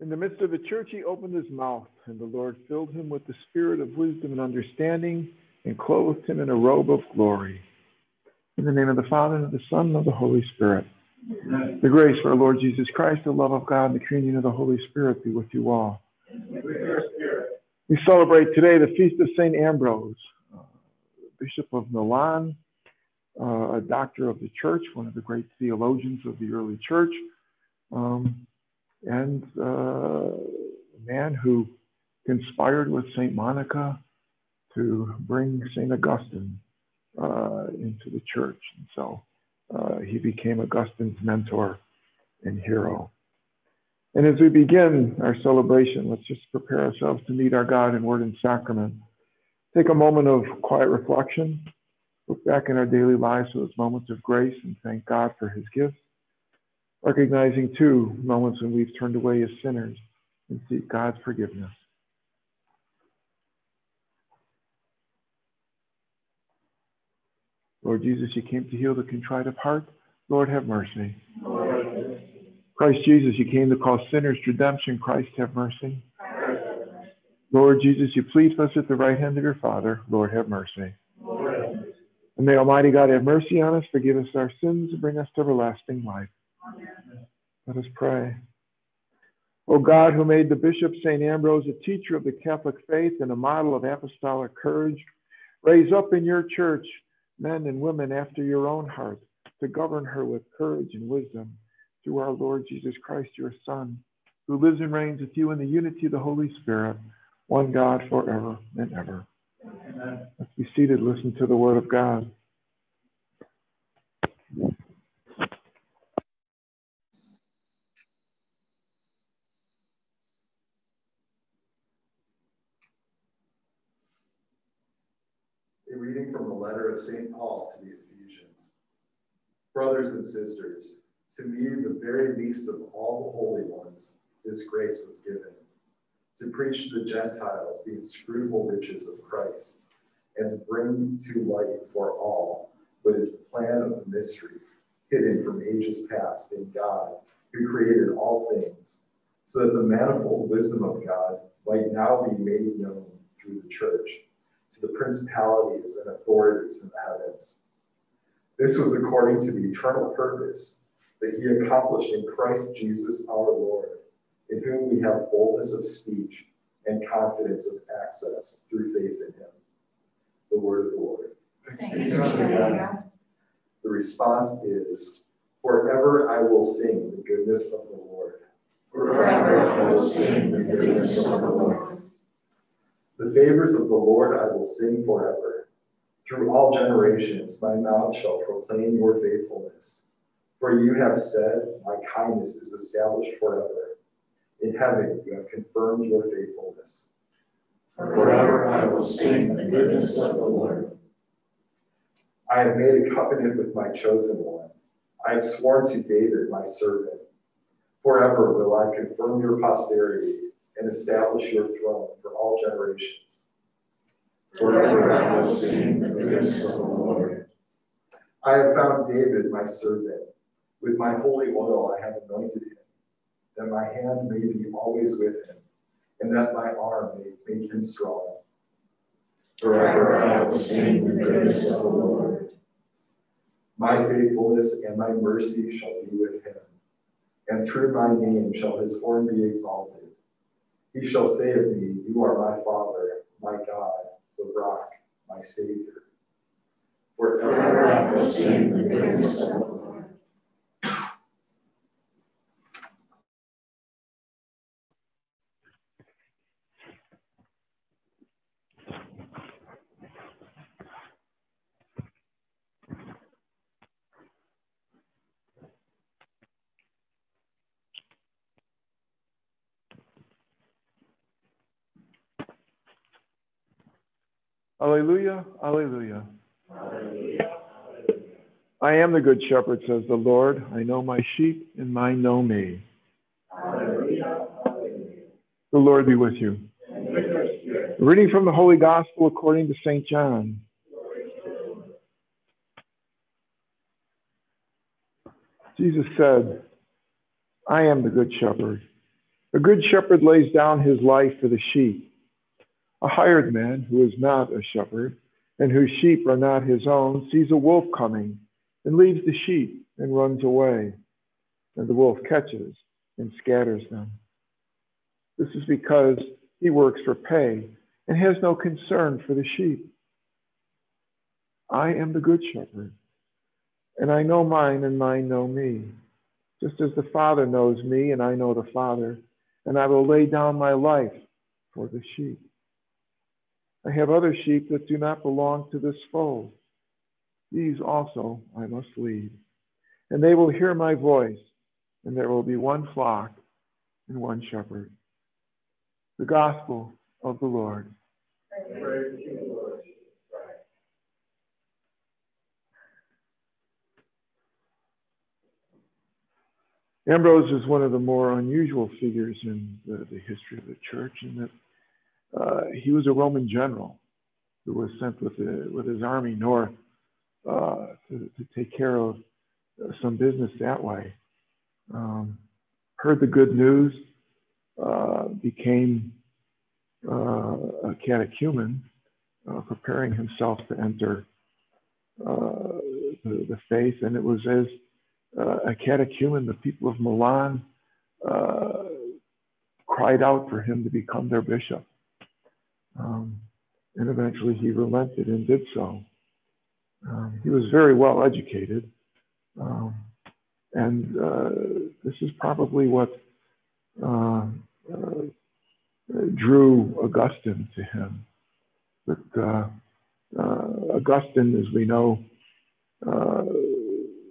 In the midst of the church, he opened his mouth, and the Lord filled him with the spirit of wisdom and understanding, and clothed him in a robe of glory. In the name of the Father, and of the Son, and of the Holy Spirit. Amen. The grace of our Lord Jesus Christ, the love of God, and the communion of the Holy Spirit be with you all. We celebrate today the feast of St. Ambrose, uh, Bishop of Milan, uh, a doctor of the church, one of the great theologians of the early church. Um, and uh, a man who conspired with St. Monica to bring St. Augustine uh, into the church. And so uh, he became Augustine's mentor and hero. And as we begin our celebration, let's just prepare ourselves to meet our God in word and sacrament. Take a moment of quiet reflection, look back in our daily lives to those moments of grace and thank God for his gifts recognizing too moments when we've turned away as sinners and seek God's forgiveness. Lord Jesus, you came to heal the contrite of heart. Lord, have mercy. Lord. Christ Jesus, you came to call sinners to redemption. Christ, have mercy. Lord Jesus, you please us at the right hand of your Father. Lord, have mercy. Lord. And may Almighty God have mercy on us, forgive us our sins, and bring us to everlasting life. Let us pray. O God, who made the Bishop St. Ambrose a teacher of the Catholic faith and a model of apostolic courage, raise up in your church men and women after your own heart to govern her with courage and wisdom through our Lord Jesus Christ, your Son, who lives and reigns with you in the unity of the Holy Spirit, one God forever and ever. Amen. Let's be seated, listen to the word of God. Reading from the letter of St. Paul to the Ephesians. Brothers and sisters, to me, the very least of all the holy ones, this grace was given to preach to the Gentiles the inscrutable riches of Christ, and to bring to light for all what is the plan of the mystery, hidden from ages past in God, who created all things, so that the manifold wisdom of God might now be made known through the church to the principalities and authorities in the heavens. This was according to the eternal purpose that he accomplished in Christ Jesus our Lord, in whom we have boldness of speech and confidence of access through faith in him. The word of the Lord. The response is, Forever I will sing the goodness of the Lord. Forever I will sing the goodness of the Lord. The favors of the Lord I will sing forever. Through all generations, my mouth shall proclaim your faithfulness. For you have said, My kindness is established forever. In heaven, you have confirmed your faithfulness. Forever I will sing the goodness of the Lord. I have made a covenant with my chosen one. I have sworn to David, my servant. Forever will I confirm your posterity and establish your throne for all generations. Forever I will sing the goodness of the Lord. I have found David, my servant. With my holy oil I have anointed him, that my hand may be always with him, and that my arm may make him strong. Forever I will sing the goodness of the Lord. My faithfulness and my mercy shall be with him, and through my name shall his horn be exalted. He shall say of me, You are my Father, my God, the rock, my Savior. Forever I will sing the goodness of the Alleluia, alleluia. I am the good shepherd, says the Lord. I know my sheep, and mine know me. The Lord be with you. Reading from the Holy Gospel according to St. John. Jesus said, I am the good shepherd. A good shepherd lays down his life for the sheep. A hired man who is not a shepherd and whose sheep are not his own sees a wolf coming and leaves the sheep and runs away. And the wolf catches and scatters them. This is because he works for pay and has no concern for the sheep. I am the good shepherd, and I know mine, and mine know me, just as the Father knows me, and I know the Father, and I will lay down my life for the sheep. I have other sheep that do not belong to this fold. These also I must lead, and they will hear my voice, and there will be one flock and one shepherd. The gospel of the Lord. Ambrose is one of the more unusual figures in the, the history of the church in that uh, he was a Roman general who was sent with, the, with his army north uh, to, to, take care of uh, some business that way. Um, heard the good news, uh, became uh, a catechumen, uh, preparing himself to enter the, the faith, and it was as uh, a catechumen, the people of Milan uh, cried out for him to become their bishop. Um, and eventually he relented and did so. Um, he was very well educated. Um, and uh, this is probably what uh, uh, drew Augustine to him. But uh, Augustine, as we know,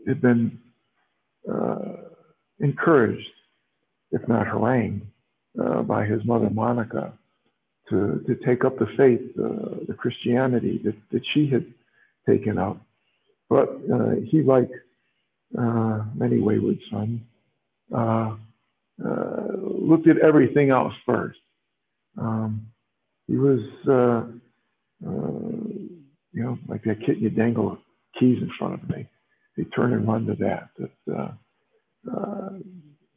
had been uh, encouraged, if not harangued, uh, by his mother Monica to, to take up the faith, uh, the Christianity that, that she had taken up. But uh, he, like uh, many wayward sons, uh, looked at everything else first. Um, he was, you know, like that kid you dangle keys in front of me they turn and run to that. That uh, uh,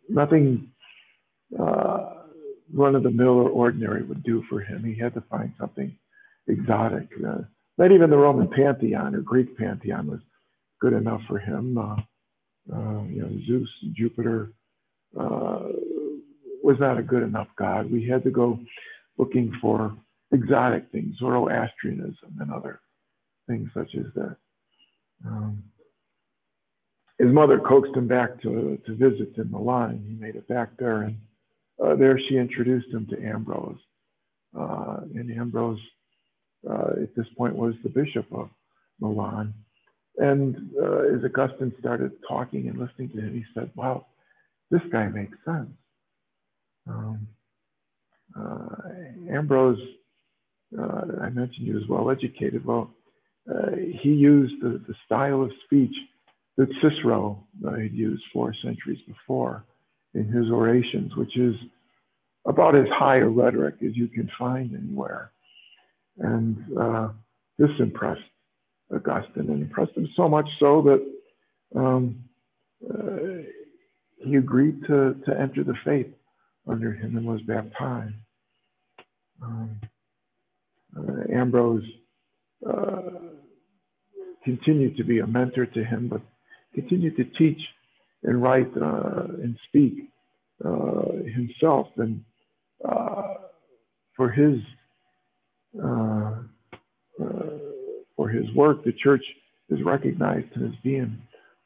nothing uh, run of the mill or ordinary would do for him. He had to find something exotic. Uh, not even the Roman pantheon or Greek pantheon was good enough for him. Uh, uh, you know, Zeus, Jupiter was not a good enough god. We had to go looking for exotic things, Zoroastrianism and other things such as that. Um, his mother coaxed him back to, to visit in Milan. He made it back there, and uh, there she introduced him to Ambrose. Uh, and Ambrose, uh, at this point, was the bishop of Milan. And uh, as Augustine started talking and listening to him, he said, Wow, this guy makes sense. Um, uh, Ambrose, uh, I mentioned he was well educated. Well, he used the, the style of speech that Cicero had used four centuries before in his orations, which is about as high a rhetoric as you can find anywhere. And uh, this impressed Augustine and impressed him so much so that um, uh, he agreed to, to enter the faith under him and was baptized. Um, uh, Ambrose uh, continued to be a mentor to him, but continued to teach and write uh, and speak uh, himself. And uh, for his uh, uh, for his work, the church is recognized as being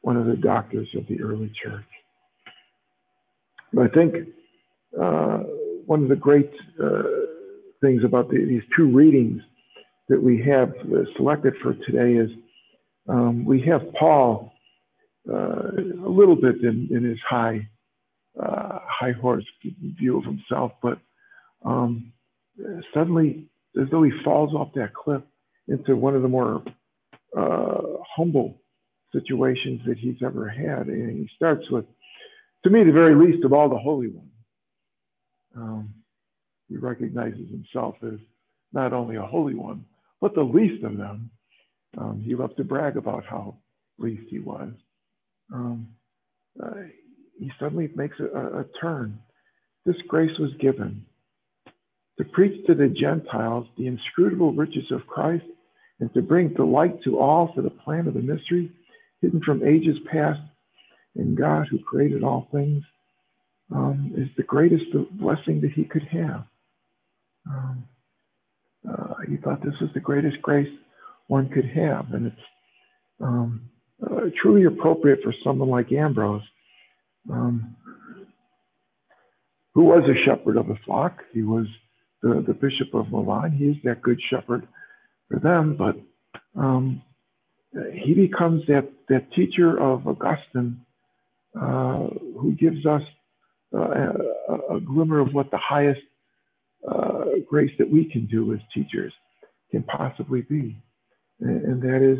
one of the doctors of the early church. But I think one of the great things about the, these two readings that we have selected for today is um, we have Paul a little bit in, in his high uh, high horse view of himself, but um, suddenly, as though he falls off that cliff into one of the more uh, humble situations that he's ever had, and he starts with, to me, the very least of all the holy ones. Um, he recognizes himself as not only a holy one, but the least of them. Um, he loved to brag about how least he was um, uh, he suddenly makes a, a, turn this grace was given to preach to the Gentiles the inscrutable riches of Christ and to bring delight to all for the plan of the mystery hidden from ages past in God who created all things um, is the greatest blessing that he could have. Um, uh, he thought this was the greatest grace one could have, and it's um, truly appropriate for someone like Ambrose, um, who was a shepherd of the flock. He was the, the bishop of Milan. He is that good shepherd for them, but um, he becomes that, that teacher of Augustine uh, who gives us uh, a, a, glimmer of what the highest uh, grace that we can do as teachers can possibly be. And, and that is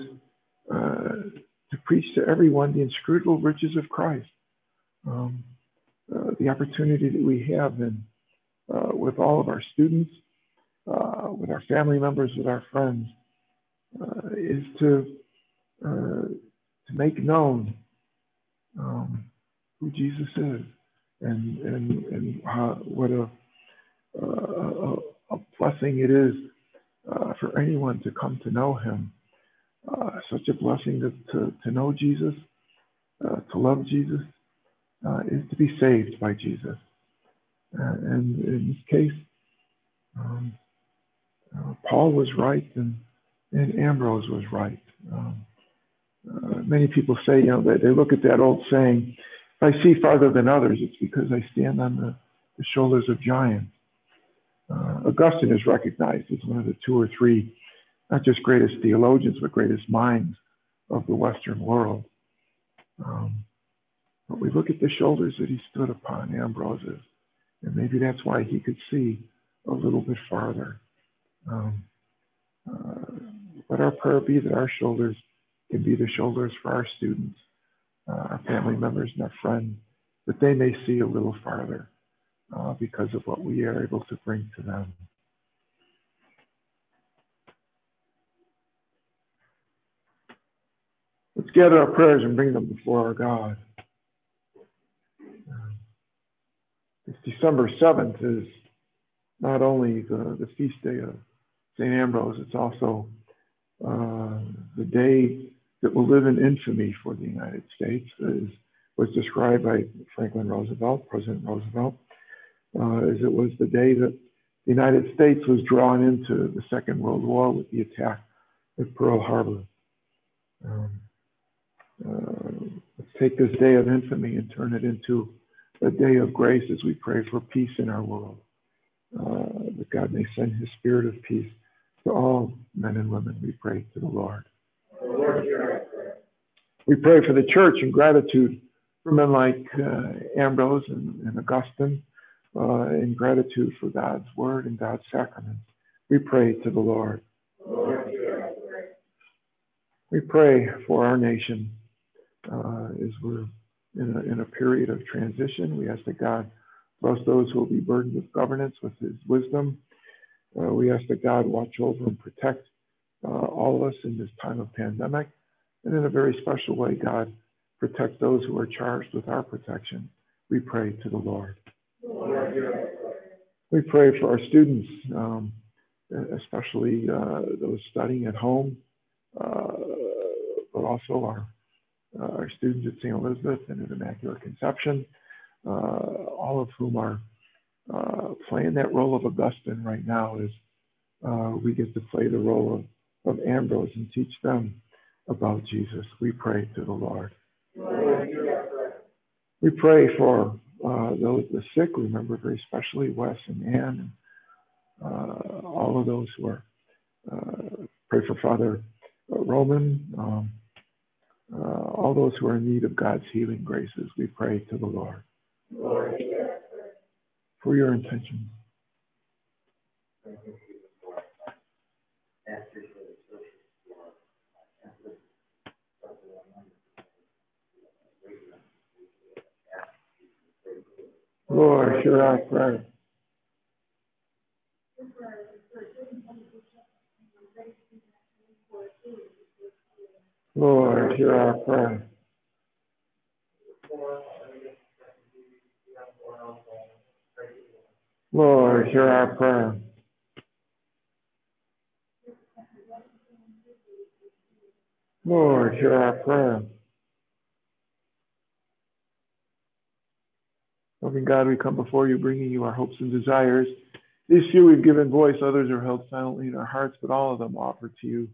uh, to preach to everyone the inscrutable riches of Christ. Um, uh, the opportunity that we have in, uh, with all of our students, uh, with our family members, with our friends, uh, is to uh, to make known um, who Jesus is and and and how, what a, a, a blessing it is for anyone to come to know Him. Such a blessing to, to, to know Jesus, to love Jesus, is to be saved by Jesus. and in this case, um, uh, Paul was right and, and Ambrose was right. Um, uh, many people say, you know, they, they look at that old saying, if I see farther than others, it's because I stand on the, the shoulders of giants. Uh, Augustine is recognized as one of the two or three, not just greatest theologians, but greatest minds of the Western world. Um, but we look at the shoulders that he stood upon, Ambrose's, and maybe that's why he could see a little bit farther. Um, uh, let our prayer be that our shoulders can be the shoulders for our students, uh, our family members, and our friends, that they may see a little farther uh, because of what we are able to bring to them. Gather our prayers and bring them before our God. This December 7th is not only the, the feast day of St. Ambrose, it's also uh, the day that will live in infamy for the United States, as was described by Franklin Roosevelt, President Roosevelt, uh, as it was the day that the United States was drawn into the Second World War with the attack at Pearl Harbor. Um, uh, let's take this day of infamy and turn it into a day of grace as we pray for peace in our world. Uh, that God may send his spirit of peace to all men and women. We pray to the Lord. We pray for the church in gratitude for men like uh, Ambrose and, and Augustine, uh, in gratitude for God's word and God's sacraments. We pray to the Lord. We pray for our nation uh, as we're in a, in a period of transition. We ask that God bless those who will be burdened with governance with his wisdom. Uh, we ask that God watch over and protect uh, all of us in this time of pandemic. And in a very special way, God, protect those who are charged with our protection. We pray to the Lord. We pray for our students, um, especially uh, those studying at home, uh, but also our, uh, our students at St. Elizabeth and at Immaculate Conception, uh, all of whom are uh, playing that role of Augustine right now as we get to play the role of, of Ambrose and teach them about Jesus. We pray to the Lord. We pray for uh, those the sick. Remember very especially Wes and Ann, and uh, all of those who are. Uh, pray for Father Roman. Um, uh, all those who are in need of God's healing graces. We pray to the Lord. Lord for your intentions. Lord, hear our prayer. Lord, hear our prayer. Lord, hear our prayer. Lord, hear our prayer. Loving God, we come before you, bringing you our hopes and desires. These few we've given voice, others are held silently in our hearts, but all of them offered to you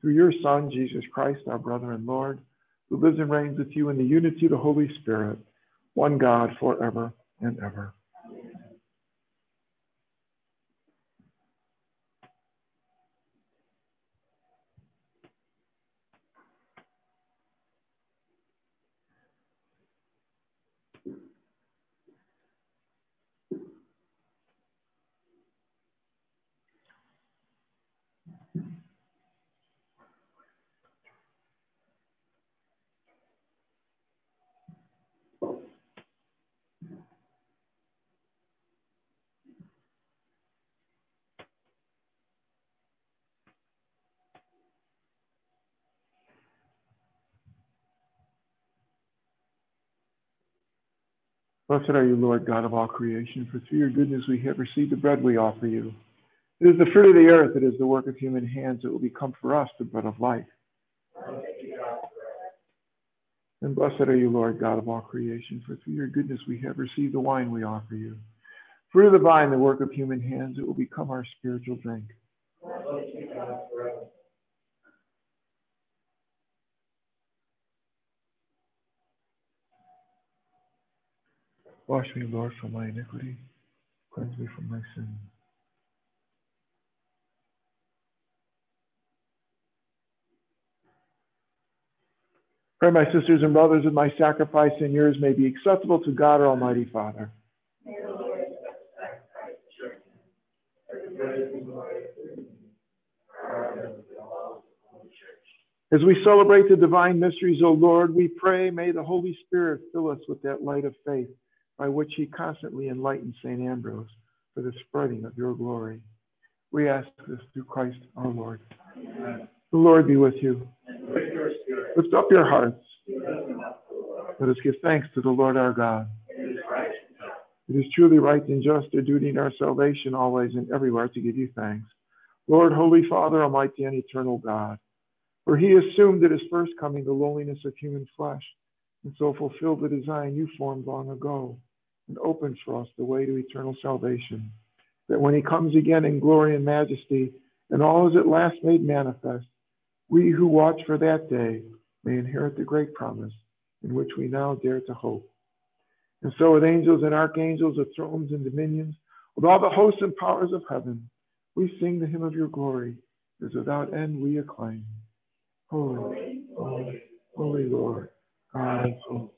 through your Son, Jesus Christ, our brother and Lord, who lives and reigns with you in the unity of the Holy Spirit, one God forever and ever. Blessed are you, Lord God of all creation, for through your goodness we have received the bread we offer you. It is the fruit of the earth, it is the work of human hands, it will become for us the bread of life. And blessed are you, Lord God of all creation, for through your goodness we have received the wine we offer you. Fruit of the vine, the work of human hands, it will become our spiritual drink. Wash me, Lord, from my iniquity. Cleanse me from my sin. Pray, my sisters and brothers, that my sacrifice and yours may be acceptable to God, our Almighty Father. As we celebrate the divine mysteries, O Lord, we pray, may the Holy Spirit fill us with that light of faith by which he constantly enlightens St. Ambrose for the spreading of your glory. We ask this through Christ our Lord. Amen. The Lord be with you. Lift up your hearts. Let us give thanks to the Lord our God. It is truly right and just, our duty and our salvation, always and everywhere, to give you thanks. Lord, Holy Father, Almighty and eternal God, for he assumed at his first coming the lowliness of human flesh, and so fulfilled the design you formed long ago and opens for us the way to eternal salvation. That when he comes again in glory and majesty, and all is at last made manifest, we who watch for that day may inherit the great promise in which we now dare to hope. And so, with angels and archangels, with thrones and dominions, with all the hosts and powers of heaven, we sing the hymn of your glory, as without end we acclaim. Holy, holy, holy Lord, God of hope.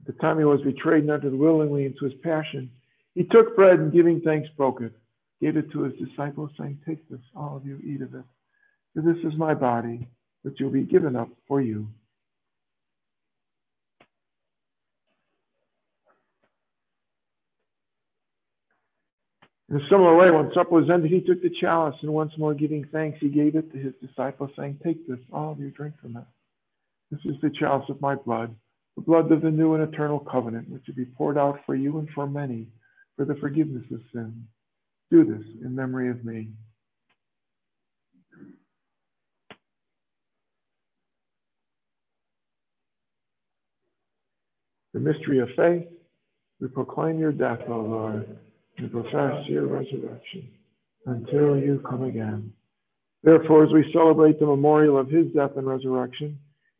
At the time he was betrayed and entered willingly into his passion, he took bread and giving thanks broke it, gave it to his disciples, saying, Take this, all of you, eat of it. For this is my body, which will be given up for you. In a similar way, when supper was ended, he took the chalice and once more giving thanks, he gave it to his disciples, saying, Take this, all of you, drink from it. This is the chalice of my blood the blood of the new and eternal covenant, which will be poured out for you and for many for the forgiveness of sin. Do this in memory of me. The mystery of faith, we proclaim your death, O Lord, and profess your resurrection until you come again. Therefore, as we celebrate the memorial of his death and resurrection,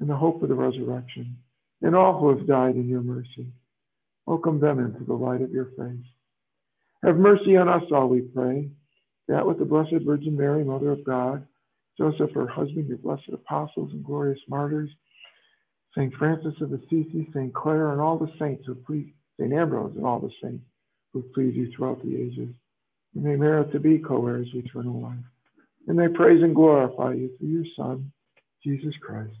in the hope of the resurrection, and all who have died in your mercy. Welcome them into the light of your face. Have mercy on us all, we pray, that with the Blessed Virgin Mary, Mother of God, Joseph, her husband, your blessed apostles and glorious martyrs, St. Francis of Assisi, St. Clare, and all the saints who please, St. Ambrose and all the saints who please you throughout the ages. You may merit to be co-heirs with eternal life. And may praise and glorify you through your Son, Jesus Christ.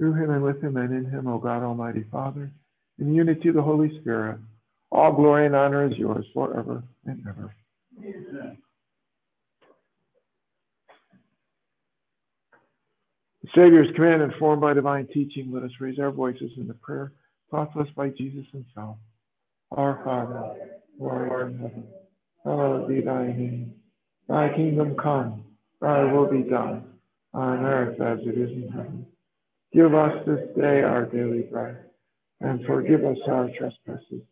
Through him and with him and in him, O God Almighty Father, in unity of the Holy Spirit, all glory and honor is yours forever and ever. Amen. The Savior's command, informed by divine teaching, let us raise our voices in the prayer taught to us by Jesus himself. Our Father, who art in heaven, hallowed be thy name. Thy kingdom come, thy will be done, on earth as it is in heaven. Give us this day our daily bread, and forgive us our trespasses,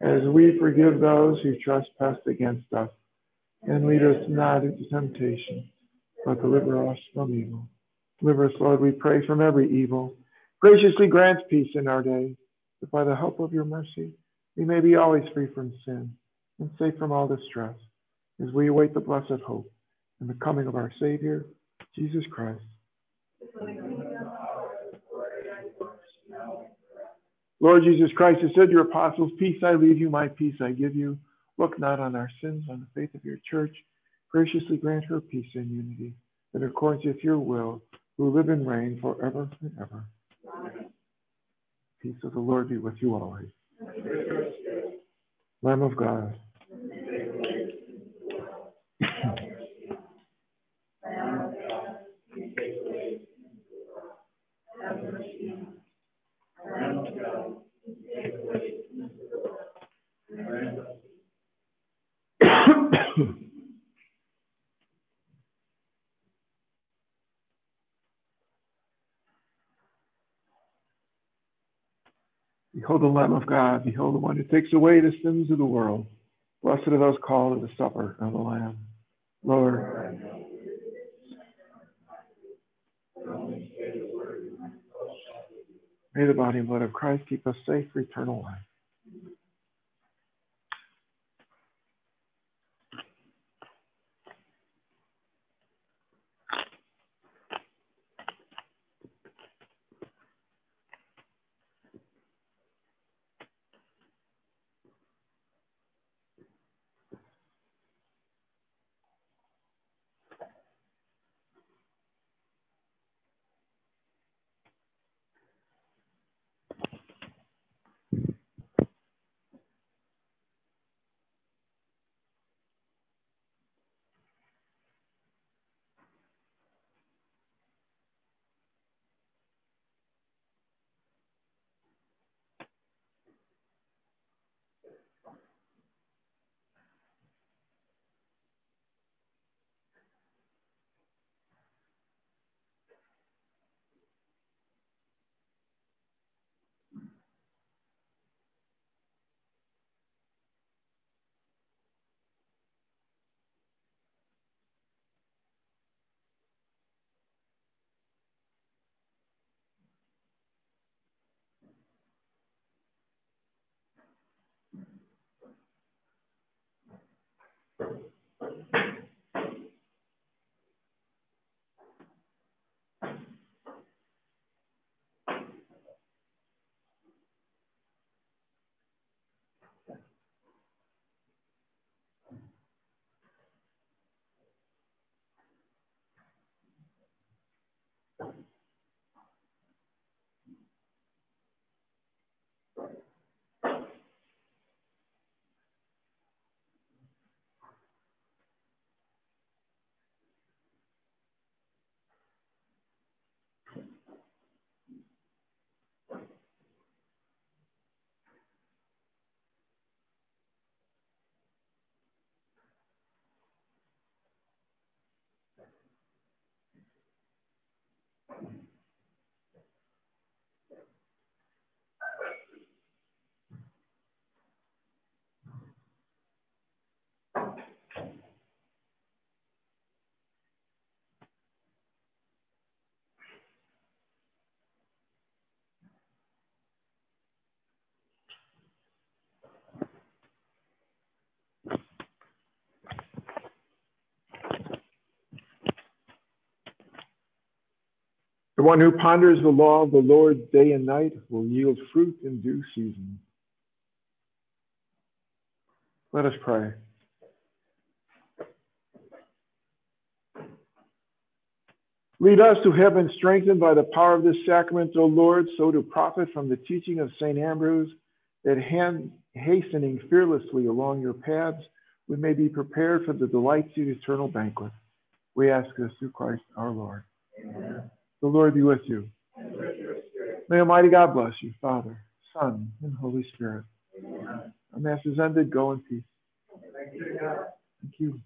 as we forgive those who trespass against us. And lead us not into temptation, but deliver us from evil. Deliver us, Lord, we pray, from every evil. Graciously grant peace in our day, that by the help of your mercy, we may be always free from sin and safe from all distress, as we await the blessed hope and the coming of our Savior, Jesus Christ. Lord Jesus Christ, you said your apostles, Peace I leave you, my peace I give you. Look not on our sins, on the faith of your church. Graciously grant her peace and unity, that according with your will, who live and reign forever and ever. Amen. Peace of the Lord be with you always. Lamb of God. Behold the Lamb of God. Behold the one who takes away the sins of the world. Blessed are those called to the supper of the Lamb. Lord. May the body and blood of Christ keep us safe for eternal life. The one who ponders the law of the Lord day and night will yield fruit in due season. Let us pray. Lead us who have been strengthened by the power of this sacrament, O Lord, so to profit from the teaching of St. Ambrose, that hand, hastening fearlessly along your paths, we may be prepared for the delights of eternal banquet. We ask this through Christ our Lord. The Lord be with you. May Almighty God bless you, Father, Son, and Holy Spirit. Our Mass is ended. Go in peace. Thank you. Thank you.